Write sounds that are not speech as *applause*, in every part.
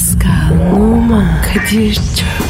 Pascal, Oman, Kadir çok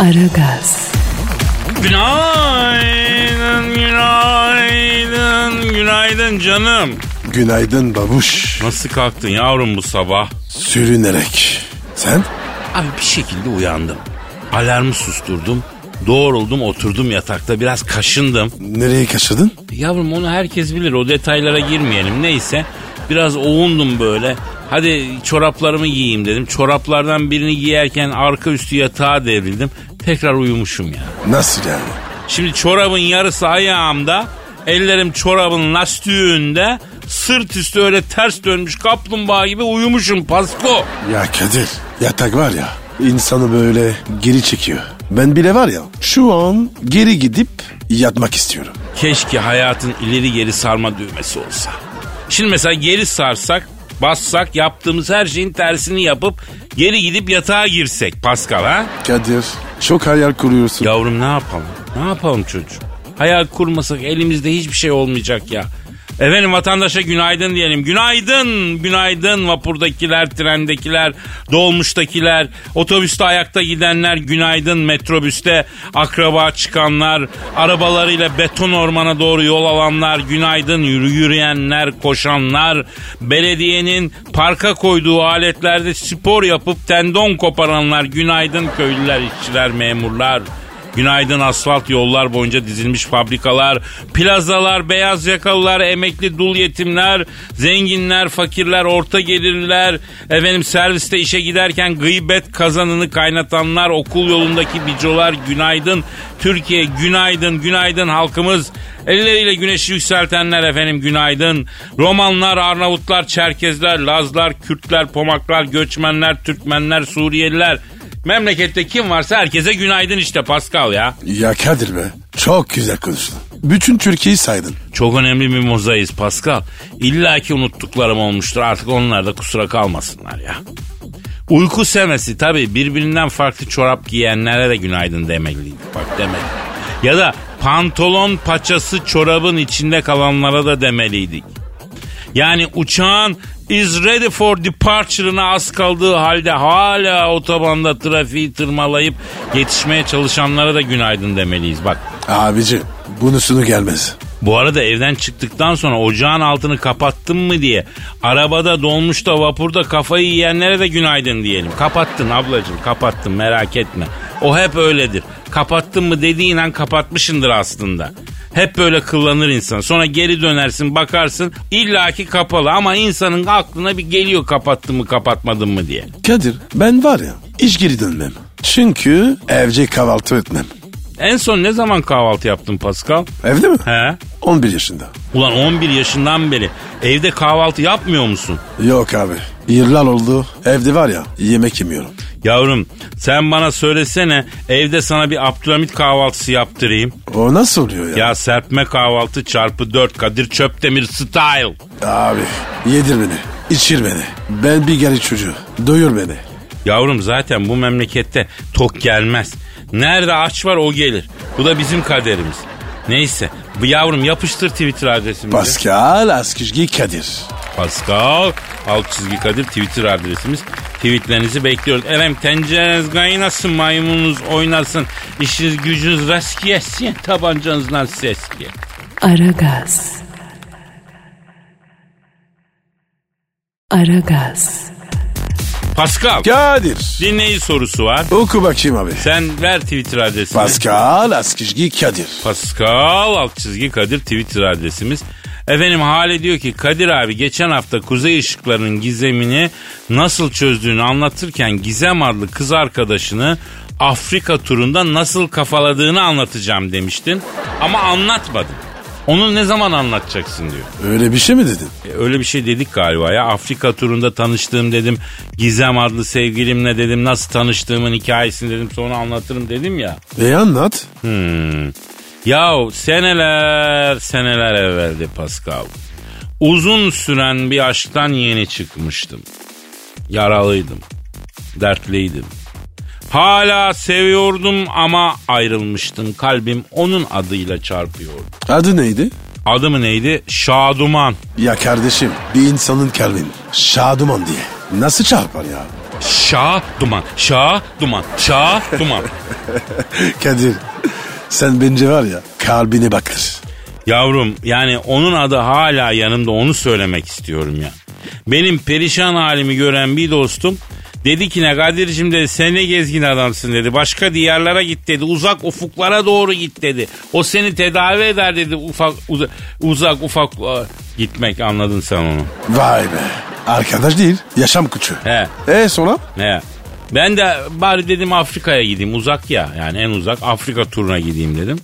Aragaz, Günaydın, günaydın, günaydın canım. Günaydın babuş. Nasıl kalktın yavrum bu sabah? Sürünerek. Sen? Abi bir şekilde uyandım. Alarmı susturdum. Doğruldum oturdum yatakta biraz kaşındım. Nereye kaçırdın? Yavrum onu herkes bilir o detaylara girmeyelim neyse. Biraz oğundum böyle. Hadi çoraplarımı giyeyim dedim. Çoraplardan birini giyerken arka üstü yatağa devrildim. Tekrar uyumuşum ya. Nasıl yani? Şimdi çorabın yarısı ayağımda. Ellerim çorabın lastiğinde. Sırt üstü öyle ters dönmüş kaplumbağa gibi uyumuşum Pasko. Ya Kadir yatak var ya insanı böyle geri çekiyor. Ben bile var ya şu an geri gidip yatmak istiyorum. Keşke hayatın ileri geri sarma düğmesi olsa. Şimdi mesela geri sarsak, bassak yaptığımız her şeyin tersini yapıp geri gidip yatağa girsek Pascal ha? Kadir çok hayal kuruyorsun. Yavrum ne yapalım? Ne yapalım çocuğum? Hayal kurmasak elimizde hiçbir şey olmayacak ya. Efendim vatandaşa günaydın diyelim. Günaydın, günaydın. Vapurdakiler, trendekiler, dolmuştakiler, otobüste ayakta gidenler, günaydın. Metrobüste akraba çıkanlar, arabalarıyla beton ormana doğru yol alanlar, günaydın. Yürü yürüyenler, koşanlar, belediyenin parka koyduğu aletlerde spor yapıp tendon koparanlar, günaydın. Köylüler, işçiler, memurlar. Günaydın asfalt yollar boyunca dizilmiş fabrikalar, plazalar, beyaz yakalılar, emekli dul yetimler, zenginler, fakirler, orta gelirler, efendim serviste işe giderken gıybet kazanını kaynatanlar, okul yolundaki bicolar, günaydın Türkiye, günaydın, günaydın halkımız. Elleriyle güneşi yükseltenler efendim günaydın. Romanlar, Arnavutlar, Çerkezler, Lazlar, Kürtler, Pomaklar, Göçmenler, Türkmenler, Suriyeliler. Memlekette kim varsa herkese günaydın işte Pascal ya. Ya Kadir be çok güzel konuştun. Bütün Türkiye'yi saydın. Çok önemli bir mozaiz Pascal. İlla ki unuttuklarım olmuştur artık onlar da kusura kalmasınlar ya. Uyku semesi tabii birbirinden farklı çorap giyenlere de günaydın demeliydik bak demek. Ya da pantolon paçası çorabın içinde kalanlara da demeliydik. Yani uçağın is ready for departure'ına az kaldığı halde hala otobanda trafiği tırmalayıp yetişmeye çalışanlara da günaydın demeliyiz bak. Abici bunu sunu gelmez. Bu arada evden çıktıktan sonra ocağın altını kapattın mı diye arabada dolmuşta vapurda kafayı yiyenlere de günaydın diyelim. Kapattın ablacığım kapattın merak etme. O hep öyledir. Kapattın mı dediğin an kapatmışındır aslında. Hep böyle kıllanır insan. Sonra geri dönersin bakarsın illaki kapalı ama insanın aklına bir geliyor kapattın mı kapatmadın mı diye. Kadir ben var ya hiç geri dönmem. Çünkü evce kahvaltı etmem. En son ne zaman kahvaltı yaptın Pascal? Evde mi? He? 11 yaşında. Ulan 11 yaşından beri evde kahvaltı yapmıyor musun? Yok abi. Yıllar oldu. Evde var ya yemek yemiyorum. Yavrum sen bana söylesene evde sana bir Abdülhamit kahvaltısı yaptırayım. O nasıl oluyor ya? Ya serpme kahvaltı çarpı 4 Kadir Çöptemir style. Abi yedir beni. içir beni. Ben bir gari çocuğu. Doyur beni. Yavrum zaten bu memlekette tok gelmez. Nerede aç var o gelir. Bu da bizim kaderimiz. Neyse bu yavrum yapıştır Twitter adresimizi. Pascal Askizgi Kadir. Pascal alt çizgi Kadir Twitter adresimiz. Tweetlerinizi bekliyoruz. Efendim tencereniz kaynasın, maymununuz oynasın, işiniz gücünüz rast gelsin, tabancanızdan ses gel. Aragaz. Aragaz. Pascal, Kadir. dinleyici sorusu var. Oku bakayım abi. Sen ver Twitter adresini. Pascal Askizgi Kadir. Pascal alt çizgi Kadir Twitter adresimiz. Efendim Hale diyor ki Kadir abi geçen hafta kuzey ışıklarının gizemini nasıl çözdüğünü anlatırken Gizem adlı kız arkadaşını Afrika turunda nasıl kafaladığını anlatacağım demiştin. Ama anlatmadın. Onu ne zaman anlatacaksın diyor. Öyle bir şey mi dedin? E, öyle bir şey dedik galiba ya. Afrika turunda tanıştığım dedim. Gizem adlı sevgilimle dedim. Nasıl tanıştığımın hikayesini dedim. Sonra anlatırım dedim ya. E anlat. Hmm. Yahu seneler seneler evveldi Pascal. Uzun süren bir aşktan yeni çıkmıştım. Yaralıydım. Dertliydim. Hala seviyordum ama ayrılmıştım. Kalbim onun adıyla çarpıyordu. Adı neydi? Adı mı neydi? Şaduman. Ya kardeşim bir insanın kalbin şaduman diye. Nasıl çarpar ya? Şah duman, şah duman, şah duman. *laughs* Kadir sen bence var ya kalbine bakır. Yavrum yani onun adı hala yanımda onu söylemek istiyorum ya. Benim perişan halimi gören bir dostum dedi ki ne Kadir'cim dedi sen ne gezgin adamsın dedi. Başka diyarlara git dedi. Uzak ufuklara doğru git dedi. O seni tedavi eder dedi. Ufak uza- uzak ufak e, gitmek anladın sen onu. Vay be. Arkadaş değil yaşam kuçu. He. E sonra? Ne? Ben de bari dedim Afrika'ya gideyim uzak ya yani en uzak Afrika turuna gideyim dedim.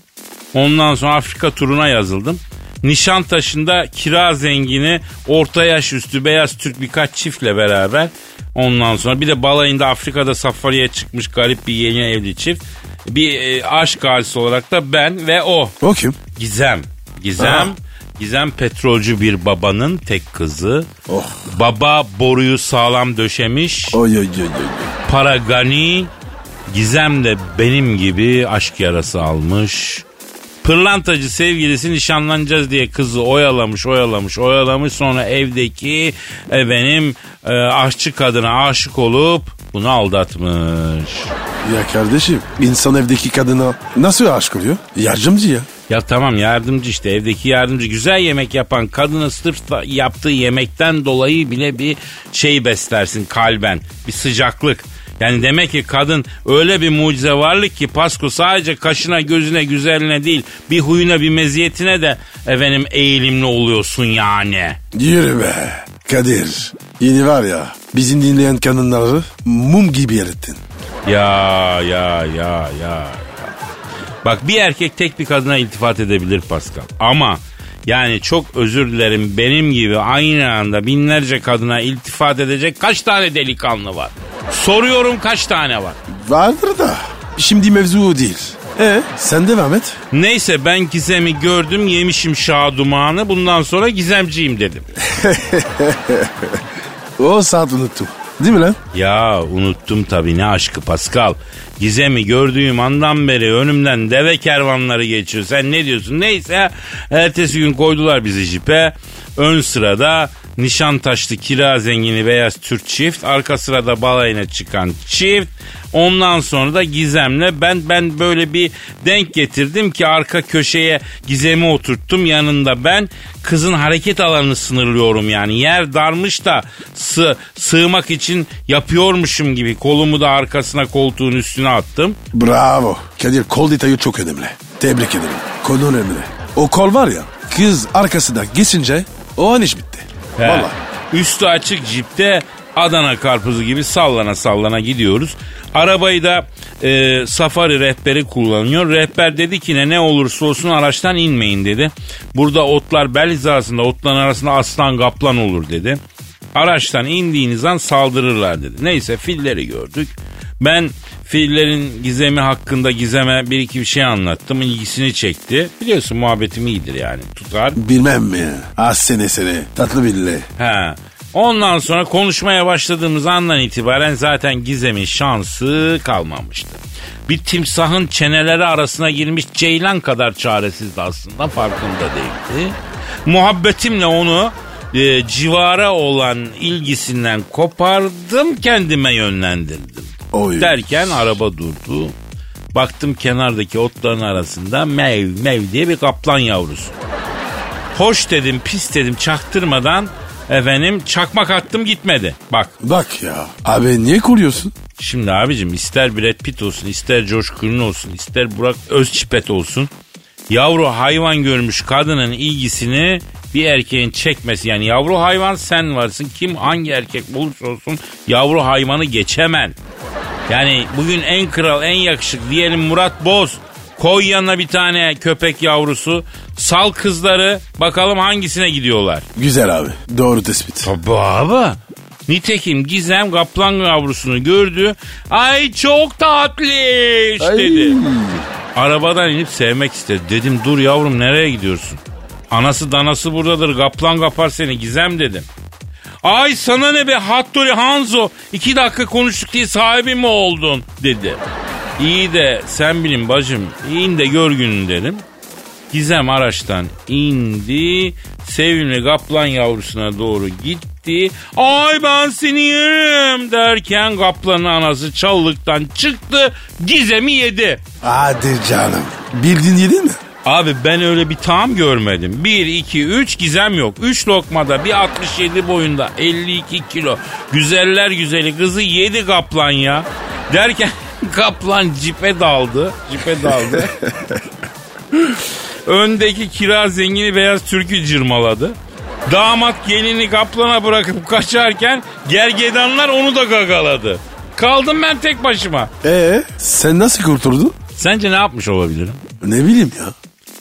Ondan sonra Afrika turuna yazıldım. Nişantaşı'nda kira zengini orta yaş üstü beyaz Türk birkaç çiftle beraber ondan sonra bir de balayında Afrika'da safariye çıkmış garip bir yeni evli çift. Bir e, aşk halisi olarak da ben ve o. O kim? Gizem. Gizem. Aha. Gizem petrolcü bir babanın tek kızı. Oh. Baba boruyu sağlam döşemiş. Oy oy oy oy. Para gani. Gizem de benim gibi aşk yarası almış. Pırlantacı sevgilisi nişanlanacağız diye kızı oyalamış, oyalamış, oyalamış. Sonra evdeki efendim e, aşçı kadına aşık olup bunu aldatmış. Ya kardeşim insan evdeki kadına nasıl aşık oluyor? Yardımcı ya. Ya tamam yardımcı işte evdeki yardımcı güzel yemek yapan kadına sırf yaptığı yemekten dolayı bile bir şey beslersin kalben bir sıcaklık. Yani demek ki kadın öyle bir mucize varlık ki Pasko sadece kaşına gözüne güzeline değil bir huyuna bir meziyetine de efendim eğilimli oluyorsun yani. Yürü be. Kadir yeni var ya bizim dinleyen kadınları mum gibi erittin. Ya ya ya ya. Bak bir erkek tek bir kadına iltifat edebilir Pascal. Ama yani çok özür dilerim benim gibi aynı anda binlerce kadına iltifat edecek kaç tane delikanlı var? Soruyorum kaç tane var? Vardır da şimdi mevzu o değil. E sen devam et. Neyse ben Gizem'i gördüm yemişim şadumanı bundan sonra Gizemciyim dedim. *laughs* O saat unuttum. Değil mi lan? Ya unuttum tabii ne aşkı Pascal. Gizem'i gördüğüm andan beri önümden deve kervanları geçiyor. Sen ne diyorsun? Neyse ertesi gün koydular bizi jipe. Ön sırada Nişantaşlı kira zengini beyaz Türk çift. Arka sırada balayına çıkan çift. Ondan sonra da Gizem'le ben ben böyle bir denk getirdim ki arka köşeye Gizem'i oturttum yanında ben kızın hareket alanını sınırlıyorum yani yer darmış da sı sığmak için yapıyormuşum gibi kolumu da arkasına koltuğun üstüne attım. Bravo. Kadir kol detayı çok önemli. Tebrik ederim. Kol önemli. O kol var ya kız arkasında geçince o an iş bitti. He. Valla. Üstü açık cipte Adana karpuzu gibi sallana sallana gidiyoruz. Arabayı da e, safari rehberi kullanıyor. Rehber dedi ki ne ne olursa olsun araçtan inmeyin dedi. Burada otlar bel hizasında otların arasında aslan kaplan olur dedi. Araçtan indiğiniz an saldırırlar dedi. Neyse filleri gördük. Ben fillerin gizemi hakkında gizeme bir iki bir şey anlattım. İlgisini çekti. Biliyorsun muhabbetim iyidir yani. Tutar. Bilmem mi? Az sene sene. Tatlı bille. He. Ondan sonra konuşmaya başladığımız andan itibaren zaten Gizem'in şansı kalmamıştı. Bir timsahın çeneleri arasına girmiş ceylan kadar çaresizdi aslında farkında değildi. Muhabbetimle onu e, civara olan ilgisinden kopardım kendime yönlendirdim. Oy. Derken araba durdu. Baktım kenardaki otların arasında mev mev diye bir kaplan yavrusu. Hoş dedim pis dedim çaktırmadan efendim çakmak attım gitmedi. Bak Bak ya. Abi niye kuruyorsun? şimdi abicim ister Brad Pitt olsun ister George Clooney olsun ister Burak Özçipet olsun. Yavru hayvan görmüş kadının ilgisini bir erkeğin çekmesi yani yavru hayvan sen varsın kim hangi erkek olursa olsun yavru hayvanı geçemen. Yani bugün en kral en yakışıklı diyelim Murat Boz Koy yanına bir tane köpek yavrusu. Sal kızları. Bakalım hangisine gidiyorlar. Güzel abi. Doğru tespit. Tabii abi. Nitekim Gizem kaplan yavrusunu gördü. Ay çok tatlış dedi. Arabadan inip sevmek istedi. Dedim dur yavrum nereye gidiyorsun? Anası danası buradadır kaplan kapar seni Gizem dedim. Ay sana ne be Hattori Hanzo iki dakika konuştuk diye sahibi mi oldun dedi. İyi de sen bilin bacım in de gör günün dedim. Gizem araçtan indi. Sevimli kaplan yavrusuna doğru gitti. Ay ben seni yerim derken kaplanın anası çalılıktan çıktı. Gizem'i yedi. Hadi canım. Bildin yedin mi? Abi ben öyle bir tam görmedim. 1, 2, 3 gizem yok. 3 lokmada bir 67 boyunda 52 kilo. Güzeller güzeli kızı yedi kaplan ya. Derken *laughs* kaplan cipe daldı. Cipe daldı. *laughs* Öndeki kira zengini beyaz türkü cırmaladı. Damat gelini kaplana bırakıp kaçarken gergedanlar onu da gagaladı. Kaldım ben tek başıma. Ee, sen nasıl kurtuldun? Sence ne yapmış olabilirim? Ne bileyim ya.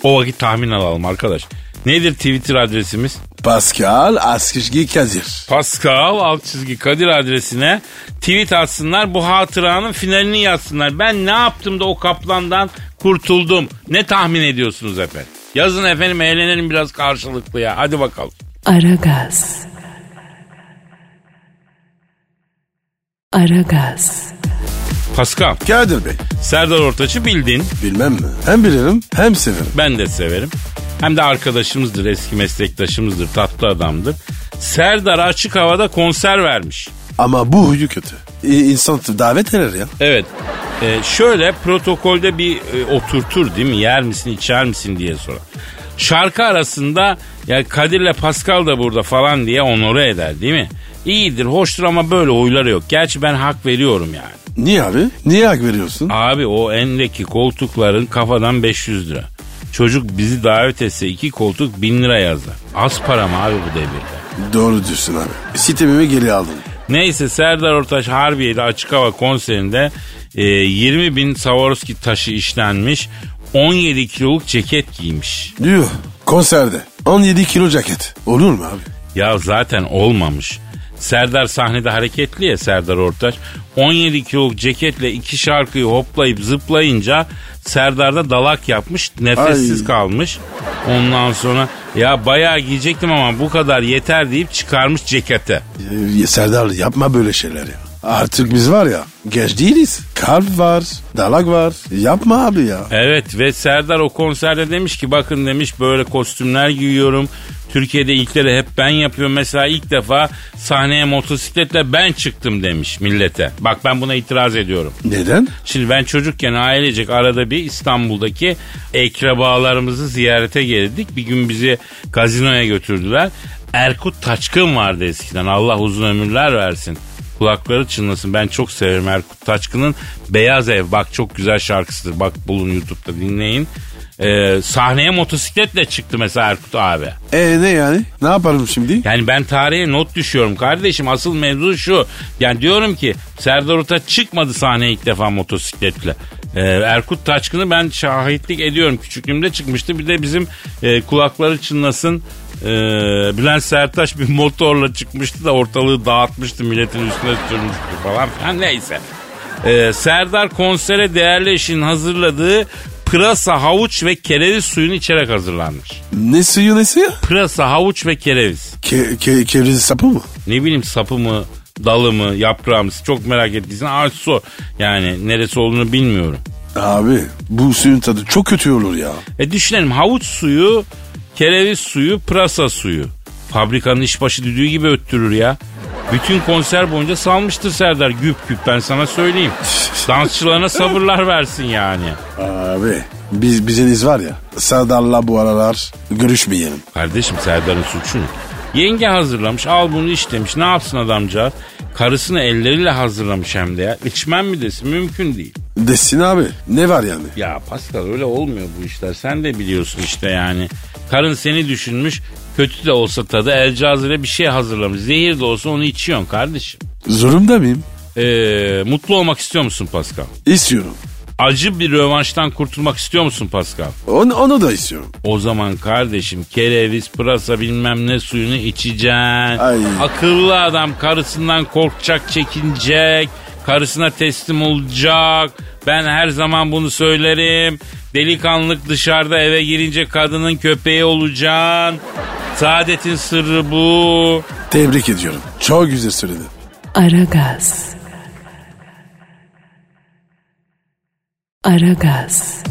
O vakit tahmin alalım arkadaş. Nedir Twitter adresimiz? Pascal Askışgi Kadir. Pascal alt çizgi Kadir adresine tweet atsınlar bu hatıranın finalini yazsınlar. Ben ne yaptım da o kaplandan kurtuldum. Ne tahmin ediyorsunuz efendim? Yazın efendim eğlenelim biraz karşılıklı ya. Hadi bakalım. Aragaz. Aragaz. Pascal, Kadir Bey. Serdar Ortaç'ı bildin. Bilmem mi? Hem bilirim hem severim. Ben de severim. Hem de arkadaşımızdır, eski meslektaşımızdır, tatlı adamdır. Serdar açık havada konser vermiş. Ama bu huyu kötü. İnsan davet eder ya. Evet. Ee, şöyle protokolde bir e, oturtur değil mi? Yer misin içer misin diye sorar. Şarkı arasında ya Kadir'le Pascal da burada falan diye onore eder değil mi? İyidir, hoştur ama böyle huyları yok. Gerçi ben hak veriyorum yani. Niye abi? Niye hak veriyorsun? Abi o endeki koltukların kafadan 500 lira. Çocuk bizi davet etse iki koltuk 1000 lira yazar. Az para mı abi bu devirde? Doğru diyorsun abi. Sitemimi geri aldım. Neyse Serdar Ortaç Harbiye'de açık hava konserinde e, 20 bin Swarovski taşı işlenmiş 17 kiloluk ceket giymiş. Diyor konserde 17 kilo ceket. Olur mu abi? Ya zaten olmamış. Serdar sahnede hareketli ya Serdar Ortaç. 17 kiloluk ceketle iki şarkıyı hoplayıp zıplayınca Serdar da dalak yapmış. Nefessiz Ay. kalmış. Ondan sonra ya bayağı giyecektim ama bu kadar yeter deyip çıkarmış ceketi. Ee, Serdar yapma böyle şeyler ya. Artık biz var ya genç değiliz. Kalp var, dalak var. Yapma abi ya. Evet ve Serdar o konserde demiş ki bakın demiş böyle kostümler giyiyorum. Türkiye'de ilkleri hep ben yapıyorum. Mesela ilk defa sahneye motosikletle ben çıktım demiş millete. Bak ben buna itiraz ediyorum. Neden? Şimdi ben çocukken ailecek arada bir İstanbul'daki ekrabalarımızı ziyarete geldik. Bir gün bizi gazinoya götürdüler. Erkut Taçkın vardı eskiden. Allah uzun ömürler versin. Kulakları çınlasın. Ben çok severim Erkut Taçkın'ın Beyaz Ev. Bak çok güzel şarkısıdır. Bak bulun YouTube'da dinleyin. Ee, sahneye motosikletle çıktı mesela Erkut abi. E ne yani? Ne yaparım şimdi? Yani ben tarihe not düşüyorum kardeşim. Asıl mevzu şu. Yani diyorum ki Serdar Ortaç çıkmadı sahneye ilk defa motosikletle. Ee, Erkut Taçkın'ı ben şahitlik ediyorum. Küçüklüğümde çıkmıştı. Bir de bizim e, kulakları çınlasın e, Bülent Sertaç bir motorla çıkmıştı da ortalığı dağıtmıştı. Milletin üstüne sürmüştü falan filan. Neyse. Ee, Serdar konsere değerli eşinin hazırladığı pırasa, havuç ve kereviz suyunu içerek hazırlanmış. Ne suyu ne suyu? Pırasa, havuç ve kereviz. Ke, ke, kevrezi sapı mı? Ne bileyim sapı mı, dalı mı, yaprağı mı çok merak ettiysen aç sor. Yani neresi olduğunu bilmiyorum. Abi bu suyun tadı çok kötü olur ya. E düşünelim havuç suyu, kereviz suyu, pırasa suyu. Fabrikanın işbaşı düdüğü gibi öttürür ya. Bütün konser boyunca salmıştır Serdar güp güp ben sana söyleyeyim. *laughs* Dansçılarına sabırlar versin yani. Abi biz bizeniz var ya Serdar'la bu aralar görüşmeyelim. Kardeşim Serdar'ın suçu ne? Yenge hazırlamış al bunu iç demiş. Ne yapsın adamcağız? Karısını elleriyle hazırlamış hem de ya. İçmem mi desin mümkün değil. Desin abi ne var yani? Ya Pascal öyle olmuyor bu işler. Sen de biliyorsun işte yani. Karın seni düşünmüş. Kötü de olsa tadı el cazire bir şey hazırlamış. Zehir de olsa onu içiyorsun kardeşim. Zorunda mıyım? Ee, mutlu olmak istiyor musun Pascal? İstiyorum. Acı bir rövanştan kurtulmak istiyor musun Pascal? Onu, onu da istiyorum. O zaman kardeşim kereviz, pırasa bilmem ne suyunu içeceksin. Ay. Akıllı adam karısından korkacak, çekinecek. Karısına teslim olacak. Ben her zaman bunu söylerim. Delikanlılık dışarıda eve girince kadının köpeği olacaksın. Saadetin sırrı bu. Tebrik ediyorum. Çok güzel söyledin. Aragaz. Aragaz.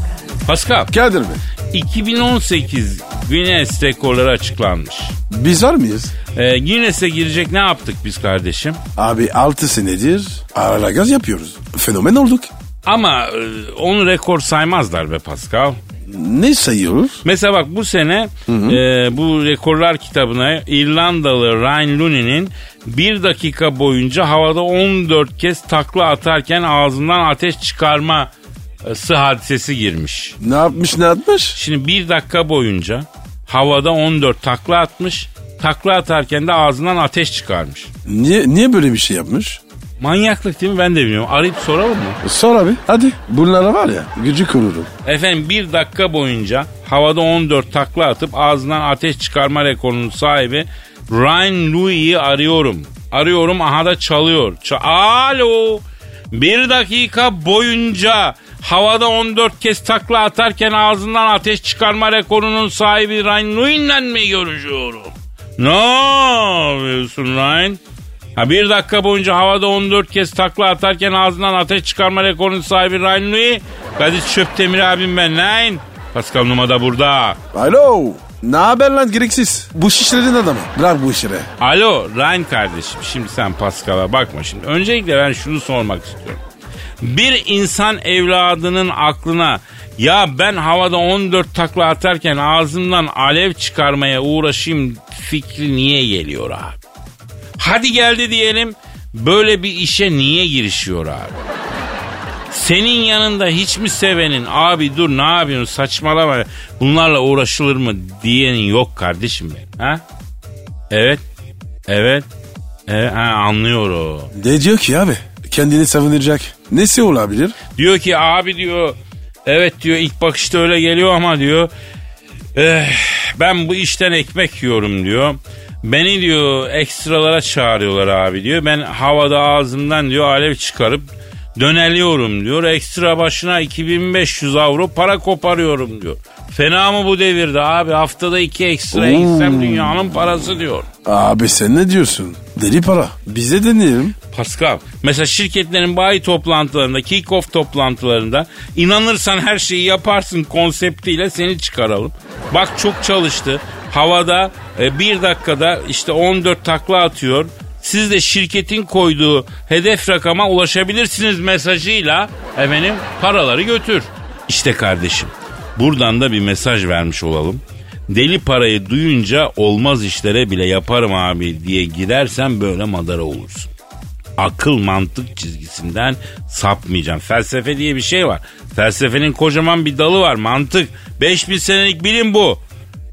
Pascal, Kadir Bey 2018 Guinness rekorları açıklanmış. biz var mıyız? Ee, Guinness'e girecek ne yaptık biz kardeşim? Abi 6 senedir ara gaz yapıyoruz. Fenomen olduk. Ama e, onu rekor saymazlar be Pascal. Ne sayıyoruz? Mesela bak bu sene e, bu rekorlar kitabına İrlandalı Ryan Looney'nin bir dakika boyunca havada 14 kez takla atarken ağzından ateş çıkarma sı hadisesi girmiş. Ne yapmış ne yapmış? Şimdi bir dakika boyunca havada 14 takla atmış. Takla atarken de ağzından ateş çıkarmış. Niye, niye böyle bir şey yapmış? Manyaklık değil mi ben de bilmiyorum. Arayıp soralım mı? Sor abi hadi. Bunlara var ya gücü kururum. Efendim bir dakika boyunca havada 14 takla atıp ağzından ateş çıkarma rekorunun sahibi Ryan Louis'i arıyorum. Arıyorum aha da çalıyor. Ça- Alo. Bir dakika boyunca havada 14 kez takla atarken ağzından ateş çıkarma rekorunun sahibi Ryan Louis'le mi görüşüyorum? Ne yapıyorsun Ryan? Ha bir dakika boyunca havada 14 kez takla atarken ağzından ateş çıkarma rekorunun sahibi Ryan Louis. Kadir Çöptemir abim ben lan. Pascal Numa da burada. Alo. Ne haber lan gereksiz? Bu şişlerin adamı. Bırak bu işleri. Alo Ryan kardeşim şimdi sen Pascal'a bakma şimdi. Öncelikle ben şunu sormak istiyorum. Bir insan evladının aklına ya ben havada 14 takla atarken ağzımdan alev çıkarmaya uğraşayım fikri niye geliyor abi? Hadi geldi diyelim böyle bir işe niye girişiyor abi? Senin yanında hiç mi sevenin abi dur ne yapıyorsun saçmalama bunlarla uğraşılır mı diyenin yok kardeşim benim ha? Evet evet evet ha, anlıyor o. Ne diyor ki abi? Kendini savunacak. Nesi olabilir? Diyor ki abi diyor evet diyor ilk bakışta öyle geliyor ama diyor eh, ben bu işten ekmek yiyorum diyor. Beni diyor ekstralara çağırıyorlar abi diyor. Ben havada ağzımdan diyor alev çıkarıp döneliyorum diyor. Ekstra başına 2500 avro para koparıyorum diyor. Fena mı bu devirde abi haftada iki ekstra gitsem dünyanın parası diyor. Abi sen ne diyorsun? Deli para. Bize deneyelim. Pascal mesela şirketlerin bayi toplantılarında kick-off toplantılarında inanırsan her şeyi yaparsın konseptiyle seni çıkaralım. Bak çok çalıştı. Havada e, bir dakikada işte 14 takla atıyor. Siz de şirketin koyduğu hedef rakama ulaşabilirsiniz mesajıyla efendim paraları götür. İşte kardeşim buradan da bir mesaj vermiş olalım. Deli parayı duyunca olmaz işlere bile yaparım abi diye girersen böyle madara olursun. Akıl mantık çizgisinden sapmayacaksın. Felsefe diye bir şey var. Felsefenin kocaman bir dalı var mantık. 5000 senelik bilim bu.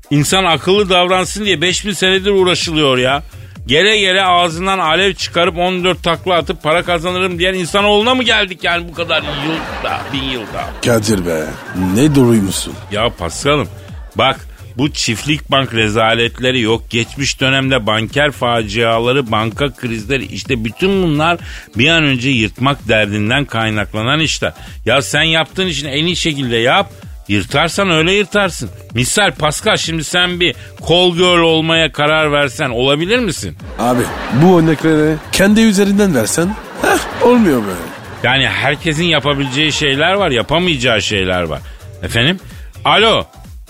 İnsan akıllı davransın diye 5000 senedir uğraşılıyor ya. Gele gele ağzından alev çıkarıp 14 takla atıp para kazanırım diyen insanoğluna mı geldik yani bu kadar yılda, bin yılda? Kadir be. Ne duruymuşsun? Ya Paskal'ım bak bu çiftlik bank rezaletleri yok. Geçmiş dönemde banker faciaları, banka krizleri işte bütün bunlar bir an önce yırtmak derdinden kaynaklanan işler. Ya sen yaptığın işini en iyi şekilde yap. Yırtarsan öyle yırtarsın. Misal Pascal şimdi sen bir kol girl olmaya karar versen olabilir misin? Abi bu örnekleri kendi üzerinden versen heh, olmuyor böyle. Yani herkesin yapabileceği şeyler var, yapamayacağı şeyler var. Efendim? Alo.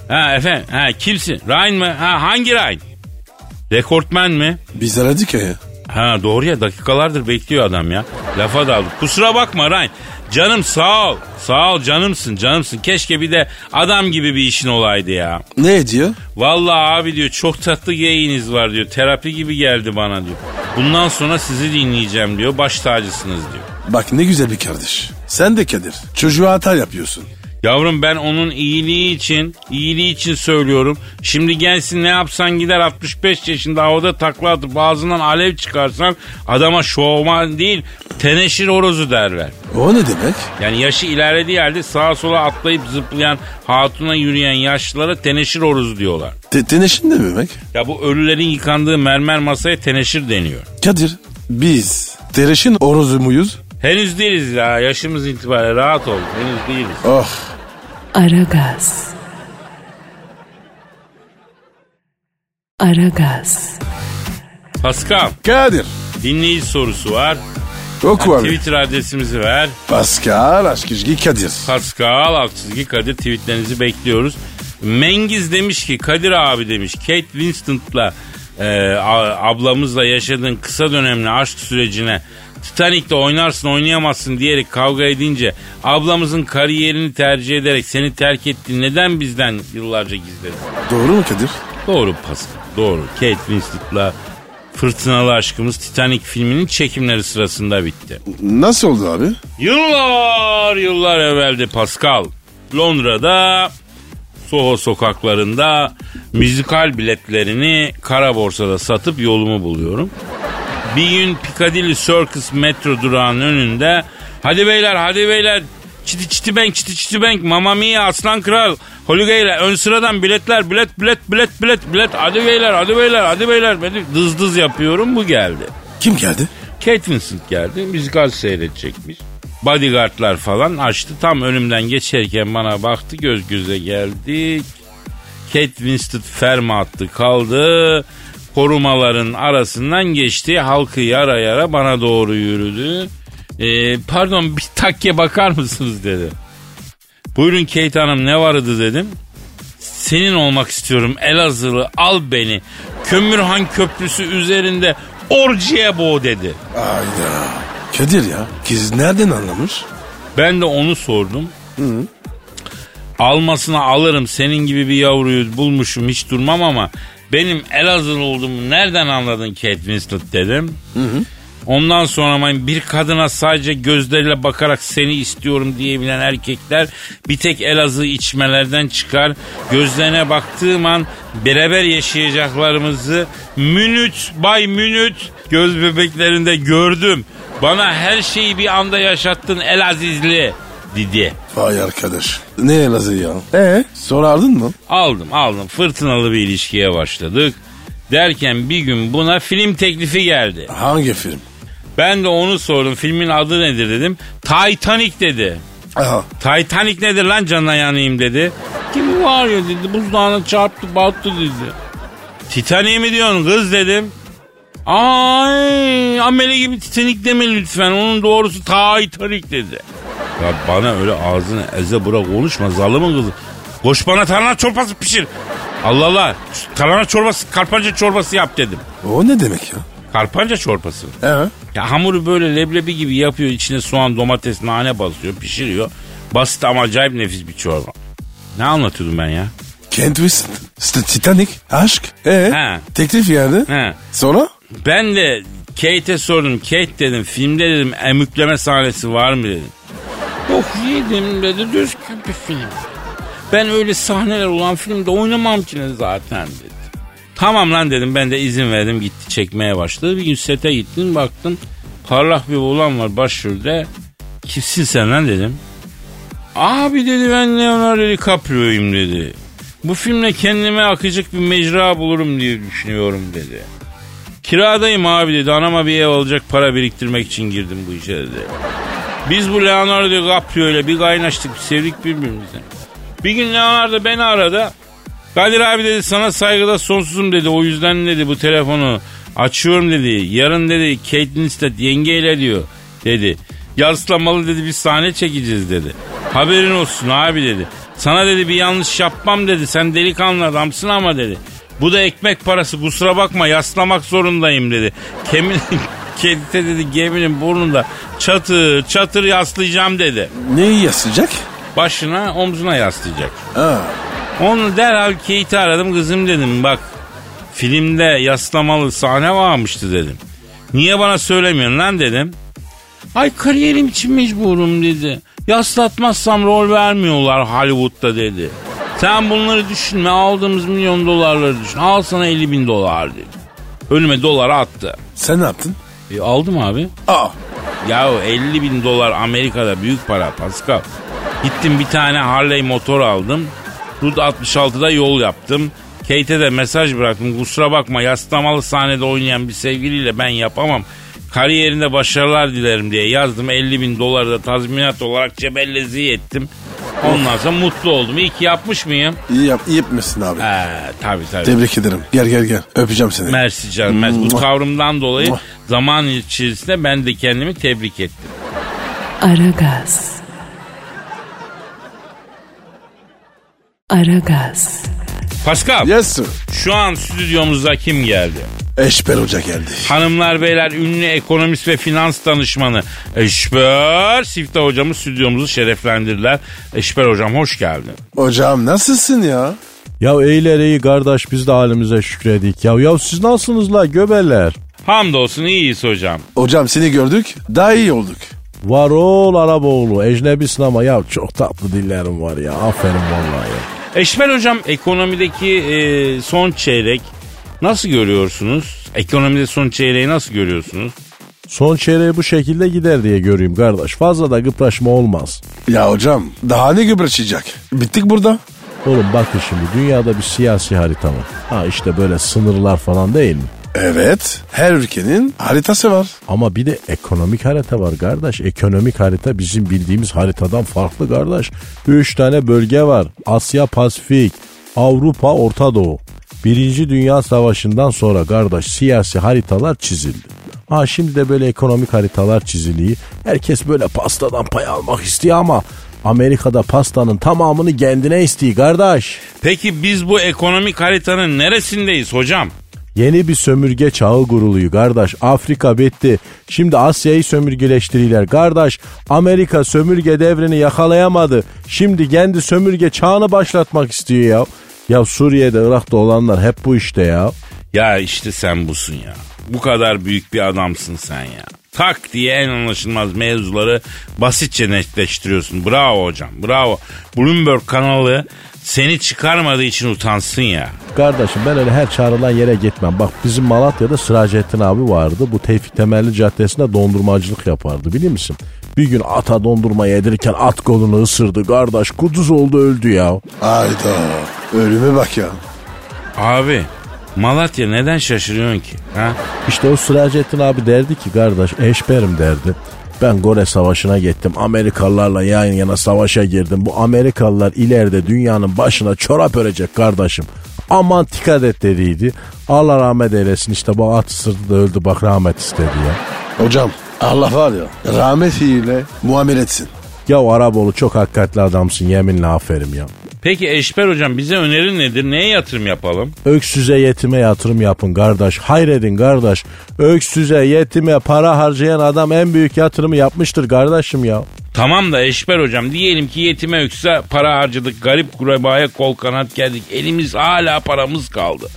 Ha efendim. Ha kimsin? Ryan mı? Ha hangi Ryan? Rekortmen mi? Biz aradık ya. Ha doğru ya dakikalardır bekliyor adam ya. Lafa daldı. Kusura bakma Ryan. Canım sağ ol. Sağ ol canımsın canımsın. Keşke bir de adam gibi bir işin olaydı ya. Ne diyor? Vallahi abi diyor çok tatlı geyiniz var diyor. Terapi gibi geldi bana diyor. Bundan sonra sizi dinleyeceğim diyor. Baş tacısınız diyor. Bak ne güzel bir kardeş. Sen de Kadir. Çocuğa hata yapıyorsun. Yavrum ben onun iyiliği için, iyiliği için söylüyorum. Şimdi gelsin ne yapsan gider 65 yaşında havada takla atıp ağzından alev çıkarsan adama şovman değil teneşir horozu derler. O ne demek? Yani yaşı ilerlediği halde sağa sola atlayıp zıplayan, hatuna yürüyen yaşlılara teneşir horozu diyorlar. Te teneşin ne demek? Ya bu ölülerin yıkandığı mermer masaya teneşir deniyor. Kadir biz tereşin orozu muyuz? Henüz değiliz ya yaşımız itibariyle rahat ol. Henüz değiliz. Oh Aragaz. Aragaz. Pascal Kadir. dinleyici sorusu var. Oku abi. Twitter adresimizi ver. Pascal Aşkizgi Kadir. Pascal Altçizgi Kadir tweetlerinizi bekliyoruz. Mengiz demiş ki Kadir abi demiş Kate Winslet'la e, a- ablamızla yaşadığın kısa dönemli aşk sürecine Titanic'te oynarsın oynayamazsın diyerek kavga edince ablamızın kariyerini tercih ederek seni terk etti. Neden bizden yıllarca gizledin? Doğru mu Kadir? Doğru Pascal doğru. Kate Winslet'la fırtınalı aşkımız Titanic filminin çekimleri sırasında bitti. Nasıl oldu abi? Yıllar yıllar evveldi Pascal. Londra'da Soho sokaklarında müzikal biletlerini kara borsada satıp yolumu buluyorum. Bir gün Piccadilly Circus metro durağının önünde hadi beyler hadi beyler çiti çiti bank çiti çiti bank Mamma Mia Aslan Kral Holugayla ön sıradan biletler bilet bilet bilet bilet bilet hadi beyler hadi beyler hadi beyler Ben de dız dız yapıyorum bu geldi. Kim geldi? Kate Winslet geldi. Müzikal seyredecekmiş. Bodyguardlar falan açtı. Tam önümden geçerken bana baktı. Göz göze geldik. Kate Winslet ferma attı kaldı. Korumaların arasından geçti. Halkı yara yara bana doğru yürüdü. Ee, pardon bir takke bakar mısınız dedi. Buyurun Kate Hanım ne vardı dedim. Senin olmak istiyorum Elazığlı al beni. Kömürhan Köprüsü üzerinde orciye boğ dedi. Ayda. Kadir ya kız nereden anlamış? Ben de onu sordum. Almasına alırım senin gibi bir yavruyu bulmuşum hiç durmam ama benim Elazığlı olduğumu nereden anladın Kate Winslet dedim. Ondan sonra bir kadına sadece gözleriyle bakarak seni istiyorum diyebilen erkekler bir tek Elazığ içmelerden çıkar. Gözlerine baktığım an beraber yaşayacaklarımızı minüt bay minüt göz bebeklerinde gördüm. Bana her şeyi bir anda yaşattın Elazizli dedi. Vay arkadaş. Ne Elazığ ya? Ee? Sorardın mı? Aldım aldım fırtınalı bir ilişkiye başladık. Derken bir gün buna film teklifi geldi. Hangi film? Ben de onu sordum. Filmin adı nedir dedim. Titanic dedi. Aha. Titanic nedir lan canına yanayım dedi. Kimi var ya dedi buzdağına çarptı battı dedi. Titanic mi diyorsun kız dedim. Ay amele gibi Titanic deme lütfen onun doğrusu Titanic dedi. Ya bana öyle ağzını eze bura konuşma zalımın kızı. Koş bana tarhana çorbası pişir. Allah Allah tarhana çorbası karpanca çorbası yap dedim. O ne demek ya? Karpanca çorbası. Ee? Ya hamuru böyle leblebi gibi yapıyor. içine soğan, domates, nane basıyor, pişiriyor. Basit ama acayip nefis bir çorba. Ne anlatıyordum ben ya? Kent Winslet. Titanic. Aşk. Ee? He. Teklif yani. He. Sonra? Ben de Kate'e sordum. Kate dedim filmde dedim emükleme sahnesi var mı dedim. Yok yedim dedi düz bir film. Ben öyle sahneler olan filmde oynamam ki zaten dedi. Tamam lan dedim ben de izin verdim gitti çekmeye başladı. Bir gün sete gittim baktım parlak bir oğlan var başrolde. Kimsin sen lan dedim. Abi dedi ben Leonardo DiCaprio'yum dedi. Bu filmle kendime akacak bir mecra bulurum diye düşünüyorum dedi. Kiradayım abi dedi. Anama bir ev alacak para biriktirmek için girdim bu işe dedi. Biz bu Leonardo DiCaprio ile bir kaynaştık, bir sevdik birbirimize. Bir gün Leonardo beni aradı. Kadir abi dedi sana saygıda sonsuzum dedi. O yüzden dedi bu telefonu açıyorum dedi. Yarın dedi Kate Winslet yengeyle diyor dedi. Yaslamalı dedi bir sahne çekeceğiz dedi. Haberin olsun abi dedi. Sana dedi bir yanlış yapmam dedi. Sen delikanlı adamsın ama dedi. Bu da ekmek parası kusura bakma yaslamak zorundayım dedi. Kemin, *laughs* kedite dedi geminin burnunda çatır çatır yaslayacağım dedi. Neyi yaslayacak? Başına omzuna yaslayacak. Ha. Onu derhal Kate'i aradım kızım dedim bak filmde yaslamalı sahne varmıştı dedim. Niye bana söylemiyorsun lan dedim. Ay kariyerim için mecburum dedi. Yaslatmazsam rol vermiyorlar Hollywood'da dedi. Sen bunları düşünme aldığımız milyon dolarları düşün. Al sana 50 bin dolar dedi. Önüme doları attı. Sen ne yaptın? E, aldım abi. Aa. Ya 50 bin dolar Amerika'da büyük para Pascal. Gittim bir tane Harley motor aldım. Route 66'da yol yaptım. Kate'e de mesaj bıraktım. Kusura bakma yaslamalı sahnede oynayan bir sevgiliyle ben yapamam. Kariyerinde başarılar dilerim diye yazdım. 50 bin doları da tazminat olarak cebellezi ettim. Ondan sonra mutlu oldum. İyi ki yapmış mıyım? İyi, yap, iyi yapmışsın abi. Ee, tabii tabii. Tebrik ederim. Gel gel gel. Öpeceğim seni. Mersi canım. mersi. Bu tavrımdan dolayı zaman içerisinde ben de kendimi tebrik ettim. Aragaz. Aragaz. Pascal Yes sir. şu an stüdyomuza kim geldi? Eşber Hoca geldi. Hanımlar beyler ünlü ekonomist ve finans danışmanı Eşber Sifte hocamız stüdyomuzu şereflendirdiler. Eşber hocam hoş geldin. Hocam nasılsın ya? Ya eyler iyi kardeş biz de halimize şükredik. Ya ya siz nasılsınız la göbeler? Hamdolsun iyiyiz hocam. Hocam seni gördük. Daha iyi olduk. Var ol Araboğlu ecnebisin ama ya çok tatlı dillerim var ya aferin vallahi ya. Eşber hocam ekonomideki e, son çeyrek nasıl görüyorsunuz? Ekonomide son çeyreği nasıl görüyorsunuz? Son çeyreği bu şekilde gider diye göreyim kardeş. Fazla da gıpraşma olmaz. Ya hocam daha ne gübreçecek? Bittik burada. Oğlum bakın şimdi dünyada bir siyasi harita var. Ha işte böyle sınırlar falan değil mi? Evet. Her ülkenin haritası var. Ama bir de ekonomik harita var kardeş. Ekonomik harita bizim bildiğimiz haritadan farklı kardeş. Üç tane bölge var. Asya Pasifik, Avrupa, Orta Doğu. Birinci Dünya Savaşı'ndan sonra kardeş siyasi haritalar çizildi. Ha şimdi de böyle ekonomik haritalar çiziliyor. Herkes böyle pastadan pay almak istiyor ama Amerika'da pastanın tamamını kendine istiyor kardeş. Peki biz bu ekonomik haritanın neresindeyiz hocam? Yeni bir sömürge çağı kuruluyor kardeş. Afrika bitti. Şimdi Asya'yı sömürgeleştiriyorlar. Kardeş Amerika sömürge devrini yakalayamadı. Şimdi kendi sömürge çağını başlatmak istiyor ya. Ya Suriye'de Irak'ta olanlar hep bu işte ya. Ya işte sen busun ya. Bu kadar büyük bir adamsın sen ya. Tak diye en anlaşılmaz mevzuları basitçe netleştiriyorsun. Bravo hocam bravo. Bloomberg kanalı seni çıkarmadığı için utansın ya. Kardeşim ben öyle her çağrılan yere gitmem. Bak bizim Malatya'da Sıracettin abi vardı. Bu Tevfik Temelli Caddesi'nde dondurmacılık yapardı biliyor musun? Bir gün ata dondurma yedirirken at kolunu ısırdı. Kardeş kuduz oldu öldü ya. Hayda. Ölüme bak ya. Abi Malatya neden şaşırıyorsun ki? Ha? İşte o Sıracettin abi derdi ki kardeş eşberim derdi. Ben Gore Savaşı'na gittim. Amerikalılarla yan yana savaşa girdim. Bu Amerikalılar ileride dünyanın başına çorap örecek kardeşim. Aman dikkat et dediydi. Allah rahmet eylesin işte bu at ısırdı da öldü bak rahmet istedi ya. Hocam Allah var ya rahmetiyle muamele etsin. Ya Araboğlu çok hakikatli adamsın yeminle aferin ya. Peki Eşber hocam bize önerin nedir? Neye yatırım yapalım? Öksüze yetime yatırım yapın kardeş. Hayredin kardeş. Öksüze yetime para harcayan adam en büyük yatırımı yapmıştır kardeşim ya. Tamam da Eşber hocam diyelim ki yetime ökse para harcadık. Garip kurebaya kol kanat geldik. Elimiz hala paramız kaldı.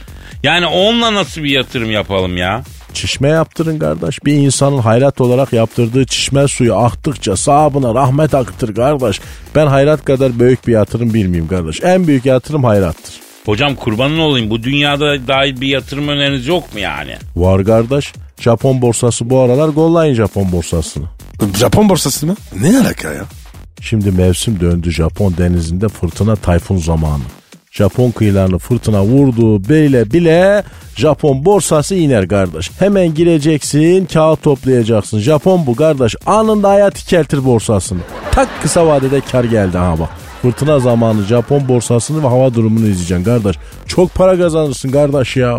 Yani onunla nasıl bir yatırım yapalım ya? Çişme yaptırın kardeş. Bir insanın hayrat olarak yaptırdığı çişme suyu aktıkça sahabına rahmet akıtır kardeş. Ben hayrat kadar büyük bir yatırım bilmeyeyim kardeş. En büyük yatırım hayrattır. Hocam kurbanın olayım bu dünyada dahil bir yatırım öneriniz yok mu yani? Var kardeş. Japon borsası bu aralar gollayın Japon borsasını. Japon borsası mı? Ne alaka ya? Şimdi mevsim döndü Japon denizinde fırtına tayfun zamanı. Japon kıyılarını fırtına vurdu bile bile Japon borsası iner kardeş. Hemen gireceksin kağıt toplayacaksın. Japon bu kardeş anında hayat ikeltir borsasını. Tak kısa vadede kar geldi ha bak. Fırtına zamanı Japon borsasını ve hava durumunu izleyeceksin kardeş. Çok para kazanırsın kardeş ya.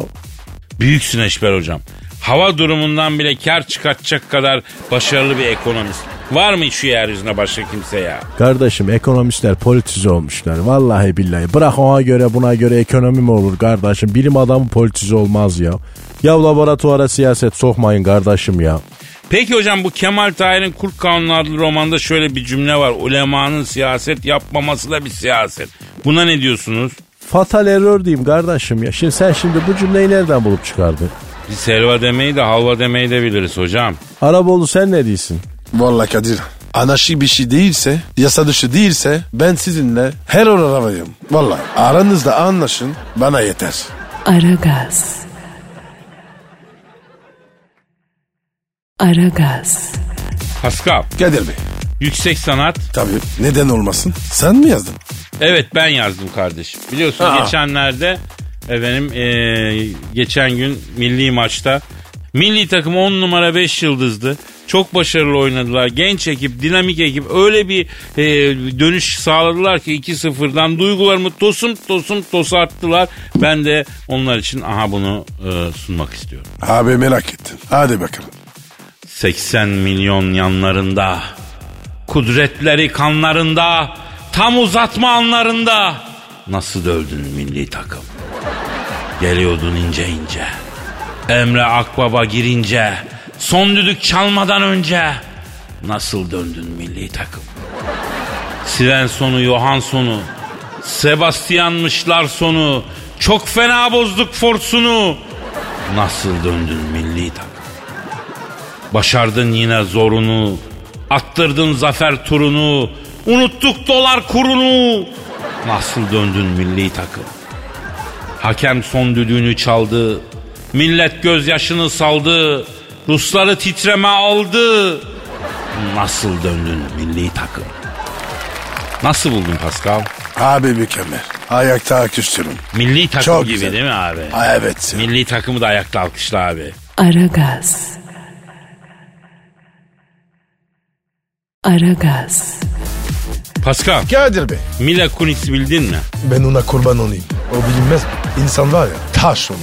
Büyüksün Eşber hocam. Hava durumundan bile kar çıkartacak kadar başarılı bir ekonomist. Var mı şu yeryüzüne başka kimse ya? Kardeşim ekonomistler politize olmuşlar. Vallahi billahi. Bırak ona göre buna göre ekonomi mi olur kardeşim? Bilim adamı politize olmaz ya. Ya laboratuvara siyaset sokmayın kardeşim ya. Peki hocam bu Kemal Tahir'in Kurt Kanunu adlı romanda şöyle bir cümle var. Ulemanın siyaset yapmaması da bir siyaset. Buna ne diyorsunuz? Fatal error diyeyim kardeşim ya. Şimdi sen şimdi bu cümleyi nereden bulup çıkardın? Biz helva demeyi de halva demeyi de biliriz hocam. Araboğlu sen ne diyorsun? Vallahi Kadir anarşik bir şey değilse, yasa dışı değilse ben sizinle her oradayım. Vallahi aranızda anlaşın bana yeter. Aragaz. Aragaz. Pascal, Kadir Bey yüksek sanat. tabii neden olmasın? Sen mi yazdın? Evet ben yazdım kardeşim. Biliyorsun Aa. geçenlerde efendim eee, geçen gün milli maçta milli takım 10 numara 5 yıldızdı. Çok başarılı oynadılar. Genç ekip, dinamik ekip öyle bir eee, dönüş sağladılar ki 2-0'dan duygularımı tosum tosum tosarttılar. Ben de onlar için aha bunu eee, sunmak istiyorum. Abi merak ettim. Hadi bakalım. 80 milyon yanlarında, kudretleri kanlarında, tam uzatma anlarında nasıl dövdün milli takım? Geliyordun ince ince. Emre Akbaba girince, son düdük çalmadan önce nasıl döndün milli takım? Svensson'u, Johansson'u, Sebastian'mışlar sonu, çok fena bozduk forsunu. Nasıl döndün milli takım? Başardın yine zorunu. Attırdın zafer turunu. Unuttuk dolar kurunu. Nasıl döndün milli takım? Hakem son düdüğünü çaldı. Millet gözyaşını saldı. Rusları titreme aldı. Nasıl döndün milli takım? Nasıl buldun Pascal? Abi mükemmel. Ayakta alkışlıyorum. Milli takım Çok gibi güzel. değil mi abi? Ha, evet. Milli takımı da ayakta alkışla abi. Aragaz. Aragaz. Pascal, Kadir Bey. Mila Kunis'i bildin mi? Ben ona kurban olayım. O bilinmez mi? İnsan var ya taş olur.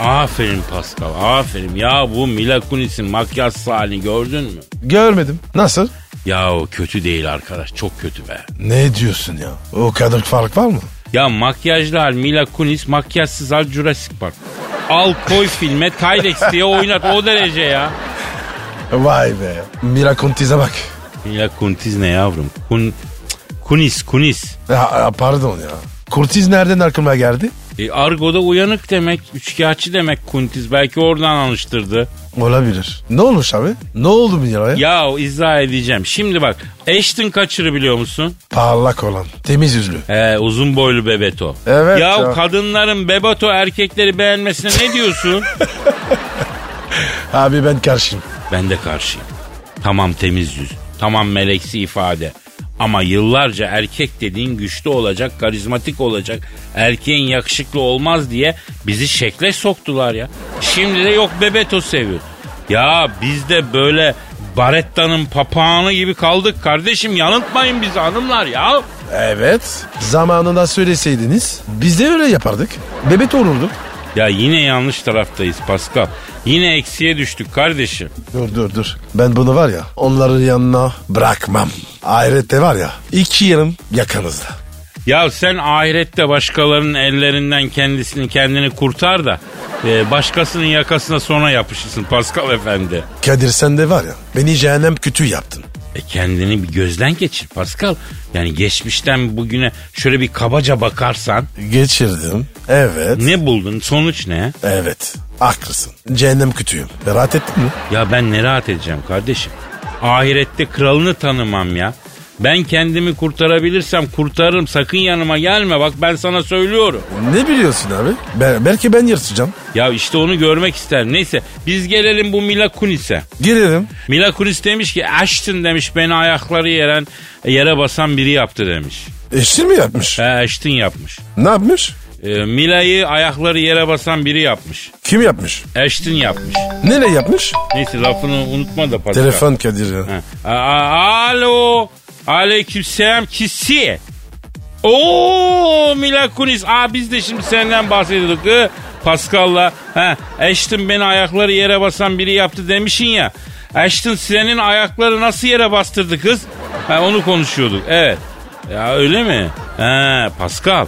Aferin Pascal, aferin. Ya bu Mila Kunis'in makyaj halini gördün mü? Görmedim. Nasıl? Ya o kötü değil arkadaş, çok kötü be. Ne diyorsun ya? O kadar fark var mı? Ya makyajlı hal Mila Kunis, makyajsız hal Jurassic Park. Al koy filme Tylex diye oynat o derece ya. Vay be. Mira Contiz'e bak. Mila Kunis ne yavrum? Kun, Kunis, Kunis. Ya, pardon ya. Kurtiz nereden aklıma geldi? E, Argo'da uyanık demek, üçkağıtçı demek Kuntiz. Belki oradan alıştırdı. Olabilir. Ne olmuş abi? Ne oldu Mira'ya? Ya izah edeceğim. Şimdi bak Ashton kaçırı biliyor musun? Parlak olan. Temiz yüzlü. He, uzun boylu Bebeto. Evet Ya, ya. kadınların Bebeto erkekleri beğenmesine ne diyorsun? *laughs* Abi ben karşıyım. ben de karşıyım. Tamam temiz yüz. Tamam meleksi ifade. Ama yıllarca erkek dediğin güçlü olacak, karizmatik olacak. Erkeğin yakışıklı olmaz diye bizi şekle soktular ya. Şimdi de yok Bebeto seviyor. Ya biz de böyle Baretta'nın papağanı gibi kaldık kardeşim. Yanıltmayın bizi hanımlar ya. Evet. Zamanında söyleseydiniz biz de öyle yapardık. Bebek olurduk. Ya yine yanlış taraftayız Pascal. Yine eksiye düştük kardeşim. Dur dur dur. Ben bunu var ya onların yanına bırakmam. Ahirette var ya iki yerim yakanızda. Ya sen ahirette başkalarının ellerinden kendisini kendini kurtar da e, başkasının yakasına sonra yapışırsın Pascal efendi. Kadir sen de var ya beni cehennem kütüğü yaptın. E kendini bir gözden geçir Pascal. Yani geçmişten bugüne şöyle bir kabaca bakarsan Geçirdim. Evet. ne buldun? Sonuç ne? Evet. Haklısın. Cehennem kütüğüm. Rahat ettin mi? Ya ben ne rahat edeceğim kardeşim. Ahirette kralını tanımam ya. Ben kendimi kurtarabilirsem kurtarırım. Sakın yanıma gelme bak ben sana söylüyorum. Ne biliyorsun abi? Be- belki ben yırtacağım. Ya işte onu görmek isterim. Neyse biz gelelim bu Mila Kunis'e. Girelim. Mila Kunis demiş ki Ashton demiş beni ayakları yeren yere basan biri yaptı demiş. Eşin mi yapmış? He Ashton yapmış. Ne yapmış? Ee, Mila'yı ayakları yere basan biri yapmış. Kim yapmış? Ashton yapmış. Nereye yapmış? Neyse lafını unutma da Pascal. Telefon Kadir ya. Ha. A- alo. Aleykümselam kisi. Oo Mila Kunis. Aa biz de şimdi senden bahsediyorduk. Hı? Pascal'la. Ha, Ashton beni ayakları yere basan biri yaptı demişin ya. Ashton senin ayakları nasıl yere bastırdı kız? Ha, onu konuşuyorduk. Evet. Ya öyle mi? Ha, Pascal.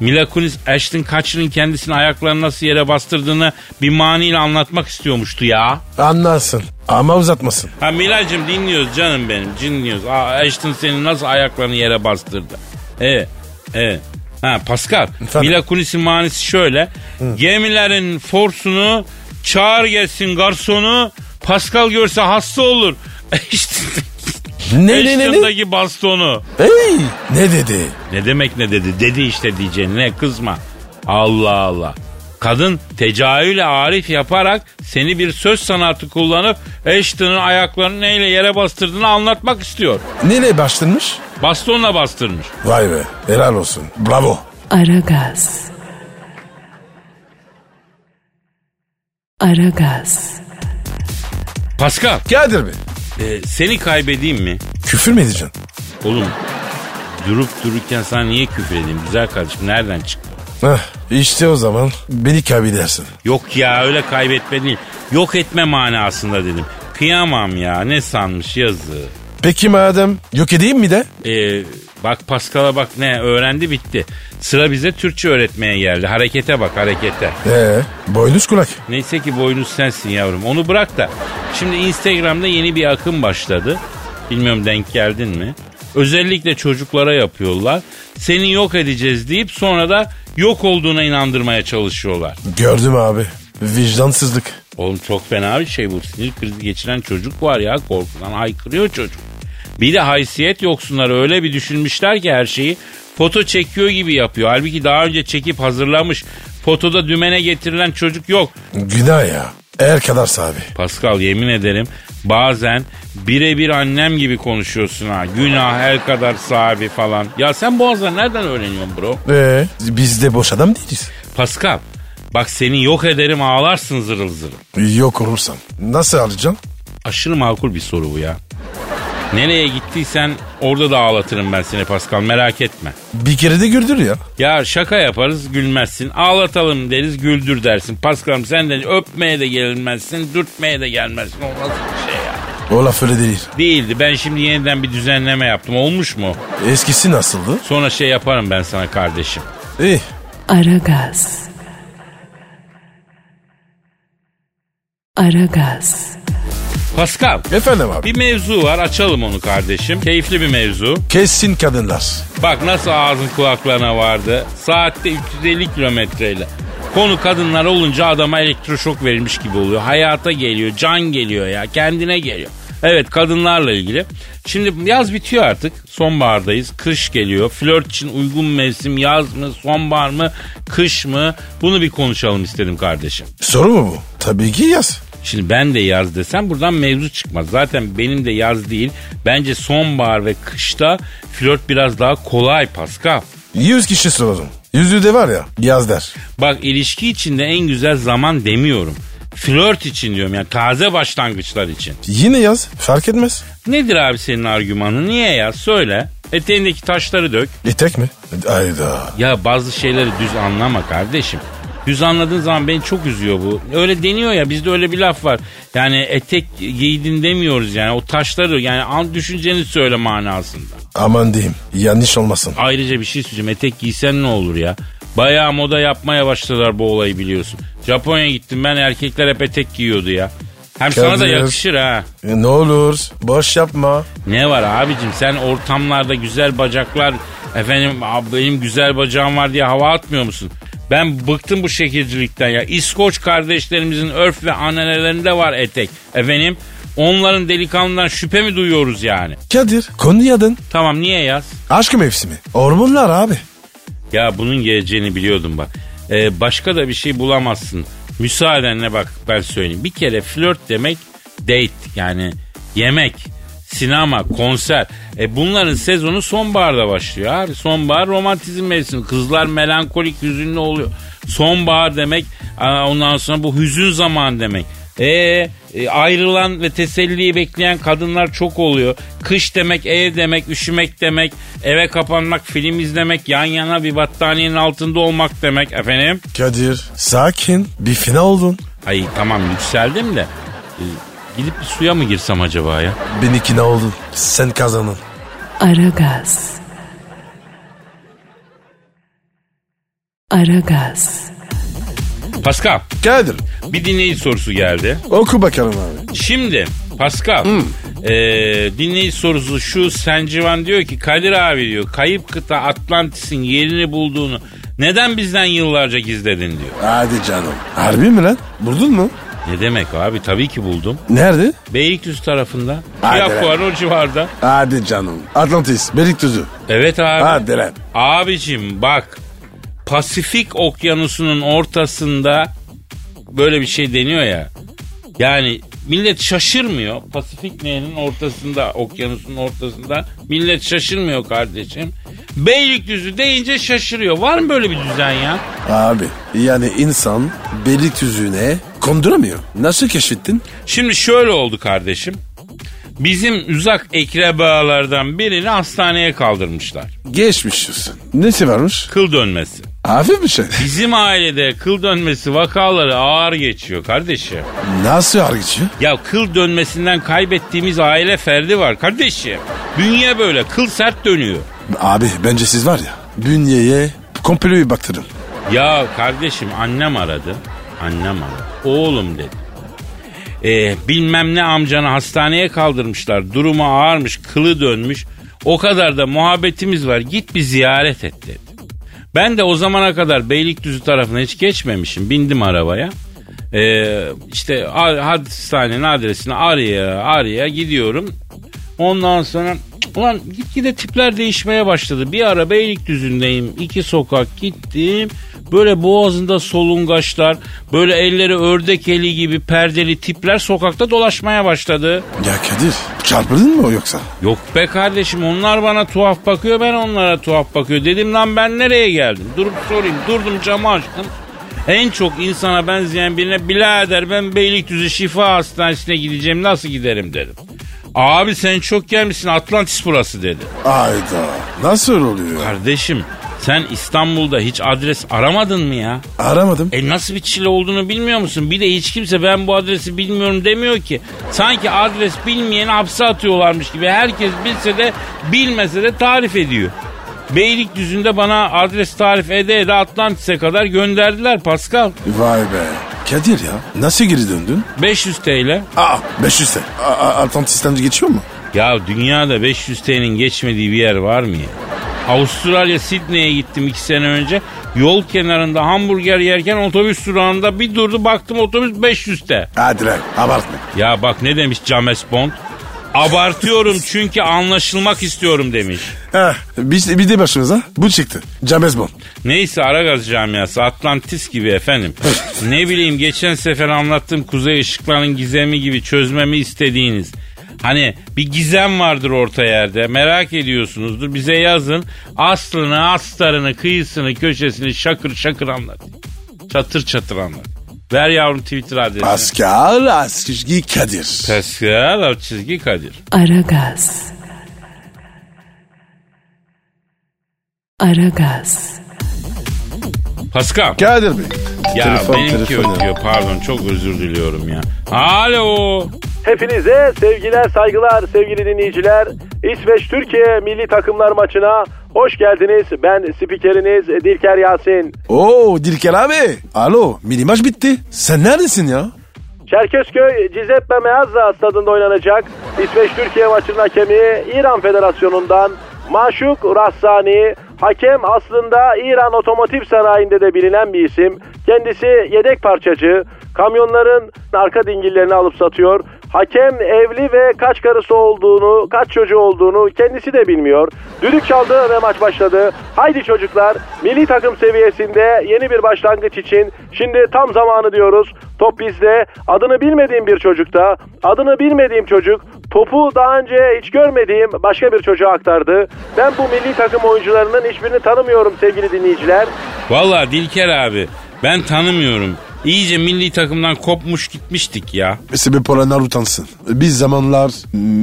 Mila Kunis Ashton Kutcher'ın kendisini ayaklarını nasıl yere bastırdığını bir maniyle anlatmak istiyormuştu ya. Anlarsın. Ama uzatmasın. Ha Milacım dinliyoruz canım benim dinliyoruz. Aa, Ashton senin nasıl ayaklarını yere bastırdı? Evet evet. Ha Pascal Efendim? Mila Kunis'in manisi şöyle. Gemilerin forsunu çağır gelsin garsonu Pascal görse hasta olur. *laughs* Ashton, Ne, ne, ne, ne? Bastonu. Hey ne dedi? Ne demek ne dedi? Dedi işte diyeceğin ne kızma. Allah Allah. Kadın tecahüle arif yaparak seni bir söz sanatı kullanıp Ashton'ın ayaklarını neyle yere bastırdığını anlatmak istiyor. Nereye başlamış? Bastonla bastırmış. Vay be helal olsun. Bravo. Aragaz. Aragaz. Pascal Kadir Bey. E, seni kaybedeyim mi? Küfür mü edeceksin? Oğlum durup dururken sana niye küfür edeyim güzel kardeşim nereden çıktı? Heh, işte o zaman beni kaybedersin. Yok ya öyle kaybetme değil. Yok etme manasında dedim. Kıyamam ya ne sanmış yazı. Peki madem yok edeyim mi de? Ee, bak Pascal'a bak ne öğrendi bitti. Sıra bize Türkçe öğretmeye geldi. Harekete bak harekete. Ee, boynuz kulak. Neyse ki boynuz sensin yavrum. Onu bırak da. Şimdi Instagram'da yeni bir akım başladı. Bilmiyorum denk geldin mi? Özellikle çocuklara yapıyorlar. Seni yok edeceğiz deyip sonra da yok olduğuna inandırmaya çalışıyorlar. Gördüm abi. Vicdansızlık. Oğlum çok fena bir şey bu. Sinir krizi geçiren çocuk var ya korkudan haykırıyor çocuk. Bir de haysiyet yoksunlar öyle bir düşünmüşler ki her şeyi foto çekiyor gibi yapıyor. Halbuki daha önce çekip hazırlamış. Fotoda dümene getirilen çocuk yok. Günah ya. Er kadar abi. Pascal yemin ederim bazen birebir annem gibi konuşuyorsun ha. Günah el kadar sahibi falan. Ya sen boğazları nereden öğreniyorsun bro? Ee, biz de boş adam değiliz. Pascal bak seni yok ederim ağlarsın zırıl zırıl. Yok olursam. Nasıl alacaksın? Aşırı makul bir soru bu ya. Nereye gittiysen orada da ağlatırım ben seni Pascal merak etme. Bir kere de güldür ya. Ya şaka yaparız gülmezsin. Ağlatalım deriz güldür dersin. Pascal'ım sen de öpmeye de gelmezsin, dürtmeye de gelmezsin. O nasıl bir şey ya? O laf öyle değil. Değildi. Ben şimdi yeniden bir düzenleme yaptım. Olmuş mu? Eskisi nasıldı? Sonra şey yaparım ben sana kardeşim. İyi. Aragaz. Aragaz. Pascal Efendim abi. bir mevzu var açalım onu kardeşim. Keyifli bir mevzu. Kesin kadınlar. Bak nasıl ağzın kulaklarına vardı. Saatte 350 kilometreyle. Konu kadınlar olunca adama elektroşok verilmiş gibi oluyor. Hayata geliyor, can geliyor ya, kendine geliyor. Evet kadınlarla ilgili. Şimdi yaz bitiyor artık. Sonbahardayız. Kış geliyor. Flört için uygun mevsim yaz mı, sonbahar mı, kış mı? Bunu bir konuşalım istedim kardeşim. Soru mu bu? Tabii ki yaz. Şimdi ben de yaz desem buradan mevzu çıkmaz. Zaten benim de yaz değil. Bence sonbahar ve kışta flört biraz daha kolay Pascal. 100 kişi soralım. Yüzü de var ya yaz der. Bak ilişki içinde en güzel zaman demiyorum. Flört için diyorum yani taze başlangıçlar için. Yine yaz fark etmez. Nedir abi senin argümanın? Niye ya? Söyle. Eteğindeki taşları dök. İtek mi? Ayda. Ya bazı şeyleri düz anlama kardeşim. Düz anladığın zaman beni çok üzüyor bu. Öyle deniyor ya bizde öyle bir laf var. Yani etek giydin demiyoruz yani o taşları yani an düşünceni söyle manasında. Aman diyeyim yanlış olmasın. Ayrıca bir şey söyleyeceğim etek giysen ne olur ya. Bayağı moda yapmaya başladılar bu olayı biliyorsun. Japonya'ya gittim ben erkekler hep etek giyiyordu ya. Hem sana da Kadir. yakışır ha. E, ne olur boş yapma. Ne var abicim sen ortamlarda güzel bacaklar efendim benim güzel bacağım var diye hava atmıyor musun? Ben bıktım bu şekilcilikten ya. İskoç kardeşlerimizin örf ve ananelerinde var etek. Efendim onların delikanlından şüphe mi duyuyoruz yani? Kadir Konya'dın. Tamam niye yaz? Aşk mevsimi. Hormonlar abi. Ya bunun geleceğini biliyordum bak. Ee, başka da bir şey bulamazsın. Müsaadenle bak ben söyleyeyim. Bir kere flört demek date yani yemek, sinema, konser. E bunların sezonu sonbaharda başlıyor abi. Sonbahar romantizm mevsimi. Kızlar melankolik, hüzünlü oluyor. Sonbahar demek ondan sonra bu hüzün zaman demek. E, e, ayrılan ve teselliyi bekleyen kadınlar çok oluyor. Kış demek, ev demek, üşümek demek, eve kapanmak, film izlemek, yan yana bir battaniyenin altında olmak demek efendim. Kadir sakin bir fena oldun. Ay tamam yükseldim de gidip bir suya mı girsem acaba ya? Ben ikna oldun. Sen kazandın. Aragaz. Aragaz. Pascal Kadir bir dinleyici sorusu geldi. oku bakalım abi. Şimdi Pascal e, dinleyici sorusu şu Sencivan diyor ki Kadir abi diyor kayıp kıta Atlantis'in yerini bulduğunu neden bizden yıllarca gizledin diyor. Hadi canım. Harbi mi lan? Buldun mu? Ne demek abi tabii ki buldum. Nerede? Beylikdüzü tarafında. Hadi fuarı o civarda. Hadi canım. Atlantis, Beylikdüzü. Evet abi. Hadi lan. Abicim bak Pasifik okyanusunun ortasında böyle bir şey deniyor ya. Yani millet şaşırmıyor. Pasifik nehrinin ortasında, okyanusun ortasında millet şaşırmıyor kardeşim. Beylikdüzü deyince şaşırıyor. Var mı böyle bir düzen ya? Abi yani insan Beylikdüzü'ne konduramıyor. Nasıl keşfettin? Şimdi şöyle oldu kardeşim. Bizim uzak ekrebalardan birini hastaneye kaldırmışlar. Geçmiş olsun. Nesi varmış? Kıl dönmesi. Hafif bir şey. Bizim ailede kıl dönmesi vakaları ağır geçiyor kardeşim. Nasıl ağır geçiyor? Ya kıl dönmesinden kaybettiğimiz aile ferdi var kardeşim. Bünye böyle kıl sert dönüyor. Abi bence siz var ya bünyeye komployu baktırın. Ya kardeşim annem aradı. Annem aradı. Oğlum dedi. Ee, bilmem ne amcanı hastaneye kaldırmışlar. Durumu ağırmış, kılı dönmüş. O kadar da muhabbetimiz var. Git bir ziyaret et dedi. Ben de o zamana kadar Beylikdüzü tarafına hiç geçmemişim. Bindim arabaya. Ee, işte hastanenin adresini araya araya gidiyorum. Ondan sonra ulan gitgide tipler değişmeye başladı. Bir ara Beylikdüzü'ndeyim. iki sokak gittim. Böyle boğazında solungaçlar, böyle elleri ördek eli gibi perdeli tipler sokakta dolaşmaya başladı. Ya Kadir çarpıldın mı o yoksa? Yok be kardeşim onlar bana tuhaf bakıyor ben onlara tuhaf bakıyor. Dedim lan ben nereye geldim? Durup sorayım durdum camı açtım. En çok insana benzeyen birine birader ben Beylikdüzü Şifa Hastanesi'ne gideceğim nasıl giderim dedim. Abi sen çok gelmişsin Atlantis burası dedi. Ayda nasıl oluyor? Kardeşim sen İstanbul'da hiç adres aramadın mı ya? Aramadım. E nasıl bir çile olduğunu bilmiyor musun? Bir de hiç kimse ben bu adresi bilmiyorum demiyor ki. Sanki adres bilmeyeni hapse atıyorlarmış gibi. Herkes bilse de bilmese de tarif ediyor. Beylikdüzü'nde bana adres tarif ede ede Atlantis'e kadar gönderdiler Pascal. Vay be. Kadir ya nasıl geri döndün? 500 TL. Aa 500 te. A- A- Atlantis'ten geçiyor mu? Ya dünyada 500 TL'nin geçmediği bir yer var mı ya? Avustralya Sydney'e gittim iki sene önce. Yol kenarında hamburger yerken otobüs durağında bir durdu baktım otobüs 500 TL. Hadi lan abartma. Ya bak ne demiş James Bond? Abartıyorum çünkü anlaşılmak istiyorum demiş. Heh, biz, bir de başımıza bu çıktı. James Bond. Neyse Aragaz camiası Atlantis gibi efendim. ne bileyim geçen sefer anlattığım kuzey ışıklarının gizemi gibi çözmemi istediğiniz. Hani bir gizem vardır orta yerde merak ediyorsunuzdur bize yazın. Aslını, astarını, kıyısını, köşesini şakır şakır anlat. Çatır çatır anlat. Ver yavrum Twitter adresini. Pascal Askizgi Kadir. Pascal alt çizgi Kadir. Aragaz. Aragaz. Pascal. Kadir Bey. Ya Telefon, benimki telefon ya. ötüyor pardon çok özür diliyorum ya. Alo. Hepinize sevgiler saygılar sevgili dinleyiciler. İsveç Türkiye milli takımlar maçına hoş geldiniz. Ben spikeriniz Dilker Yasin. Oo Dilker abi. Alo mini maç bitti. Sen neredesin ya? Çerkezköy Cizeppe Meazza stadında oynanacak İsveç Türkiye maçının hakemi İran Federasyonu'ndan Maşuk Rassani. Hakem aslında İran Otomotiv Sanayi'nde de bilinen bir isim. Kendisi yedek parçacı. Kamyonların arka dingillerini alıp satıyor. Hakem evli ve kaç karısı olduğunu, kaç çocuğu olduğunu kendisi de bilmiyor. Düdük çaldı ve maç başladı. Haydi çocuklar, milli takım seviyesinde yeni bir başlangıç için şimdi tam zamanı diyoruz. Top bizde. Adını bilmediğim bir çocukta. Adını bilmediğim çocuk topu daha önce hiç görmediğim başka bir çocuğa aktardı. Ben bu milli takım oyuncularının hiçbirini tanımıyorum sevgili dinleyiciler. Valla Dilker abi ben tanımıyorum. İyice milli takımdan kopmuş gitmiştik ya. Sebep olanlar utansın. Biz zamanlar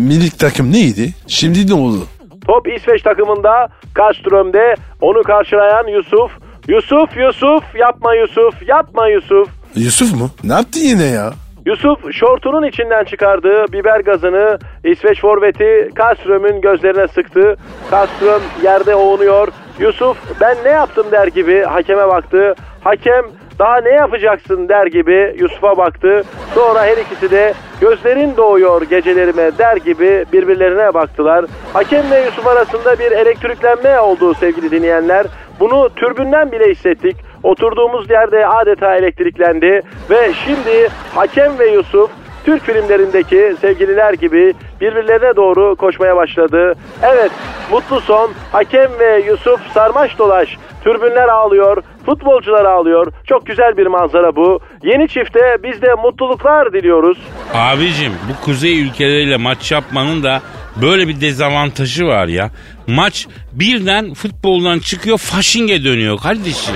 milli takım neydi? Şimdi ne oldu? Top İsveç takımında Karström'de onu karşılayan Yusuf. Yusuf Yusuf yapma Yusuf yapma Yusuf. Yusuf mu? Ne yaptı yine ya? Yusuf şortunun içinden çıkardığı biber gazını İsveç forveti Karström'ün gözlerine sıktı. Karström yerde oğunuyor. Yusuf ben ne yaptım der gibi hakeme baktı. Hakem daha ne yapacaksın der gibi Yusuf'a baktı. Sonra her ikisi de gözlerin doğuyor gecelerime der gibi birbirlerine baktılar. Hakemle Yusuf arasında bir elektriklenme oldu sevgili dinleyenler. Bunu türbünden bile hissettik. Oturduğumuz yerde adeta elektriklendi ve şimdi hakem ve Yusuf Türk filmlerindeki sevgililer gibi birbirlerine doğru koşmaya başladı. Evet, mutlu son. Hakem ve Yusuf sarmaş dolaş. Türbünler ağlıyor, futbolcular ağlıyor. Çok güzel bir manzara bu. Yeni çifte biz de mutluluklar diliyoruz. Abicim bu kuzey ülkeleriyle maç yapmanın da böyle bir dezavantajı var ya. Maç birden futboldan çıkıyor faşinge dönüyor kardeşim.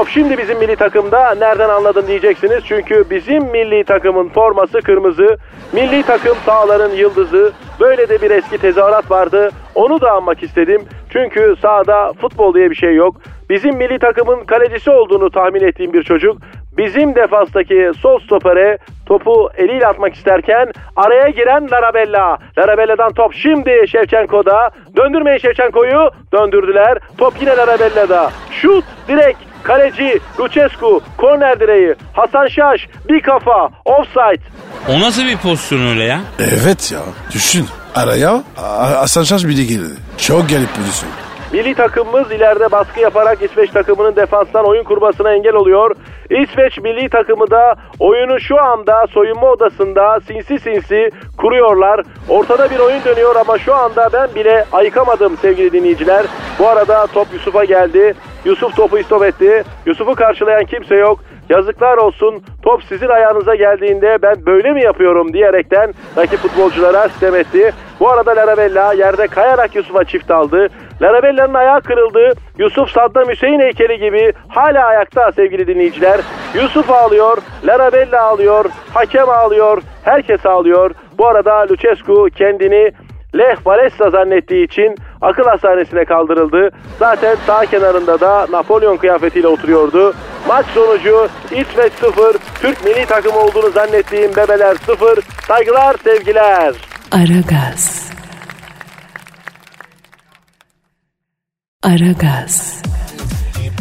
Top şimdi bizim milli takımda. Nereden anladın diyeceksiniz. Çünkü bizim milli takımın forması kırmızı. Milli takım sağların yıldızı. Böyle de bir eski tezahürat vardı. Onu da anmak istedim. Çünkü sahada futbol diye bir şey yok. Bizim milli takımın kalecisi olduğunu tahmin ettiğim bir çocuk bizim defanstaki sol stopere topu eliyle atmak isterken araya giren Larabella. Larabella'dan top şimdi Şevçenko'da. Döndürmeyin Şevçenko'yu. Döndürdüler. Top yine Larabella'da. Şut direkt Kaleci Lucescu, korner direği, Hasan Şaş, bir kafa, offside. O nasıl bir pozisyon öyle ya? Evet ya düşün. Araya A- Hasan Şaş bile girdi. Çok garip pozisyon. Milli takımımız ileride baskı yaparak İsveç takımının defanstan oyun kurmasına engel oluyor. İsveç milli takımı da oyunu şu anda soyunma odasında sinsi sinsi kuruyorlar. Ortada bir oyun dönüyor ama şu anda ben bile ayıkamadım sevgili dinleyiciler. Bu arada top Yusuf'a geldi. Yusuf topu istop etti. Yusuf'u karşılayan kimse yok. Yazıklar olsun top sizin ayağınıza geldiğinde ben böyle mi yapıyorum diyerekten rakip futbolculara sitem etti. Bu arada Larabella yerde kayarak Yusuf'a çift aldı. Larabella'nın ayağı kırıldı. Yusuf Saddam Hüseyin heykeli gibi hala ayakta sevgili dinleyiciler. Yusuf ağlıyor, Larabella ağlıyor, hakem ağlıyor, herkes ağlıyor. Bu arada Lucescu kendini Lech Walesa zannettiği için akıl hastanesine kaldırıldı. Zaten sağ kenarında da Napolyon kıyafetiyle oturuyordu. Maç sonucu İsveç 0, Türk milli takım olduğunu zannettiğim bebeler 0. Saygılar, sevgiler. Aragaz. Aragaz.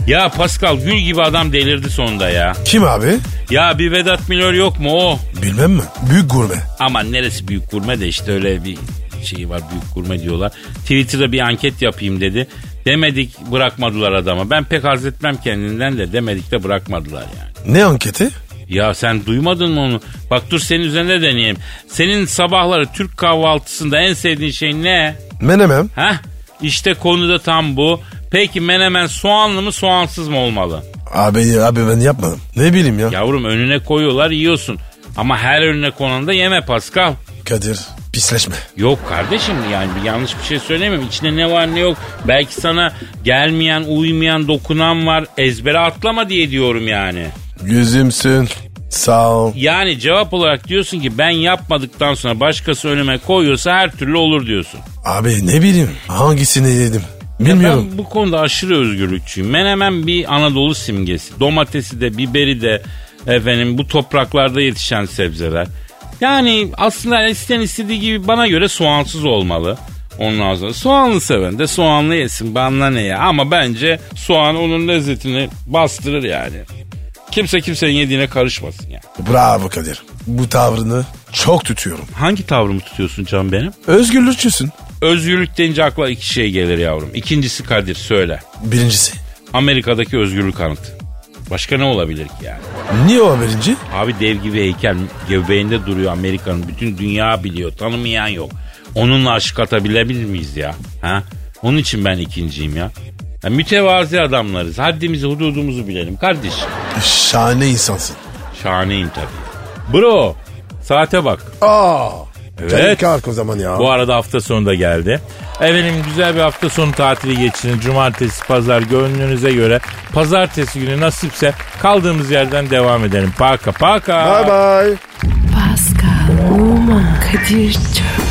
Ya Pascal gül gibi adam delirdi sonunda ya. Kim abi? Ya bir Vedat Milor yok mu o? Bilmem mi? Büyük gurme. Aman neresi büyük gurme de işte öyle bir şeyi var büyük gurme diyorlar. Twitter'da bir anket yapayım dedi. Demedik bırakmadılar adama. Ben pek haz etmem kendinden de demedik de bırakmadılar yani. Ne anketi? Ya sen duymadın mı onu? Bak dur senin üzerinde deneyeyim. Senin sabahları Türk kahvaltısında en sevdiğin şey ne? Menemem. Heh işte konu da tam bu. Peki menemen soğanlı mı soğansız mı olmalı? Abi, abi ben yapmadım. Ne bileyim ya. Yavrum önüne koyuyorlar yiyorsun. Ama her önüne konanda yeme Pascal. Kadir pisleşme. Yok kardeşim yani bir yanlış bir şey söylemiyorum. İçinde ne var ne yok. Belki sana gelmeyen, uymayan, dokunan var. Ezbere atlama diye diyorum yani. Gözümsün. Sağ ol. Yani cevap olarak diyorsun ki ben yapmadıktan sonra başkası önüme koyuyorsa her türlü olur diyorsun. Abi ne bileyim hangisini yedim. Ya Bilmiyorum. Ben bu konuda aşırı özgürlükçüyüm. Menemen bir Anadolu simgesi. Domatesi de biberi de efendim bu topraklarda yetişen sebzeler. Yani aslında isteyen istediği gibi bana göre soğansız olmalı. Ondan sonra soğanlı seven de soğanlı yesin bana ne ya. Ama bence soğan onun lezzetini bastırır yani. Kimse kimsenin yediğine karışmasın yani. Bravo Kadir. Bu tavrını çok tutuyorum. Hangi tavrımı tutuyorsun can benim? Özgürlükçüsün. Özgürlük deyince akla iki şey gelir yavrum. İkincisi Kadir söyle. Birincisi. Amerika'daki özgürlük anıtı. Başka ne olabilir ki yani? Niye o birinci? Abi dev gibi heykel göbeğinde duruyor Amerika'nın. Bütün dünya biliyor. Tanımayan yok. Onunla aşık atabilir miyiz ya? Ha? Onun için ben ikinciyim ya. Ya mütevazi adamlarız. Haddimizi hududumuzu bilelim kardeşim. Şahane insansın. Şahaneyim tabii. Bro saate bak. Aa. Evet. kalk o zaman ya. Bu arada hafta sonu da geldi. Efendim güzel bir hafta sonu tatili geçirin. Cumartesi, pazar gönlünüze göre. Pazartesi günü nasipse kaldığımız yerden devam edelim. Paka paka. Bye bye. Pascal, Oman, Kadir çok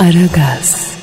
Aragaz.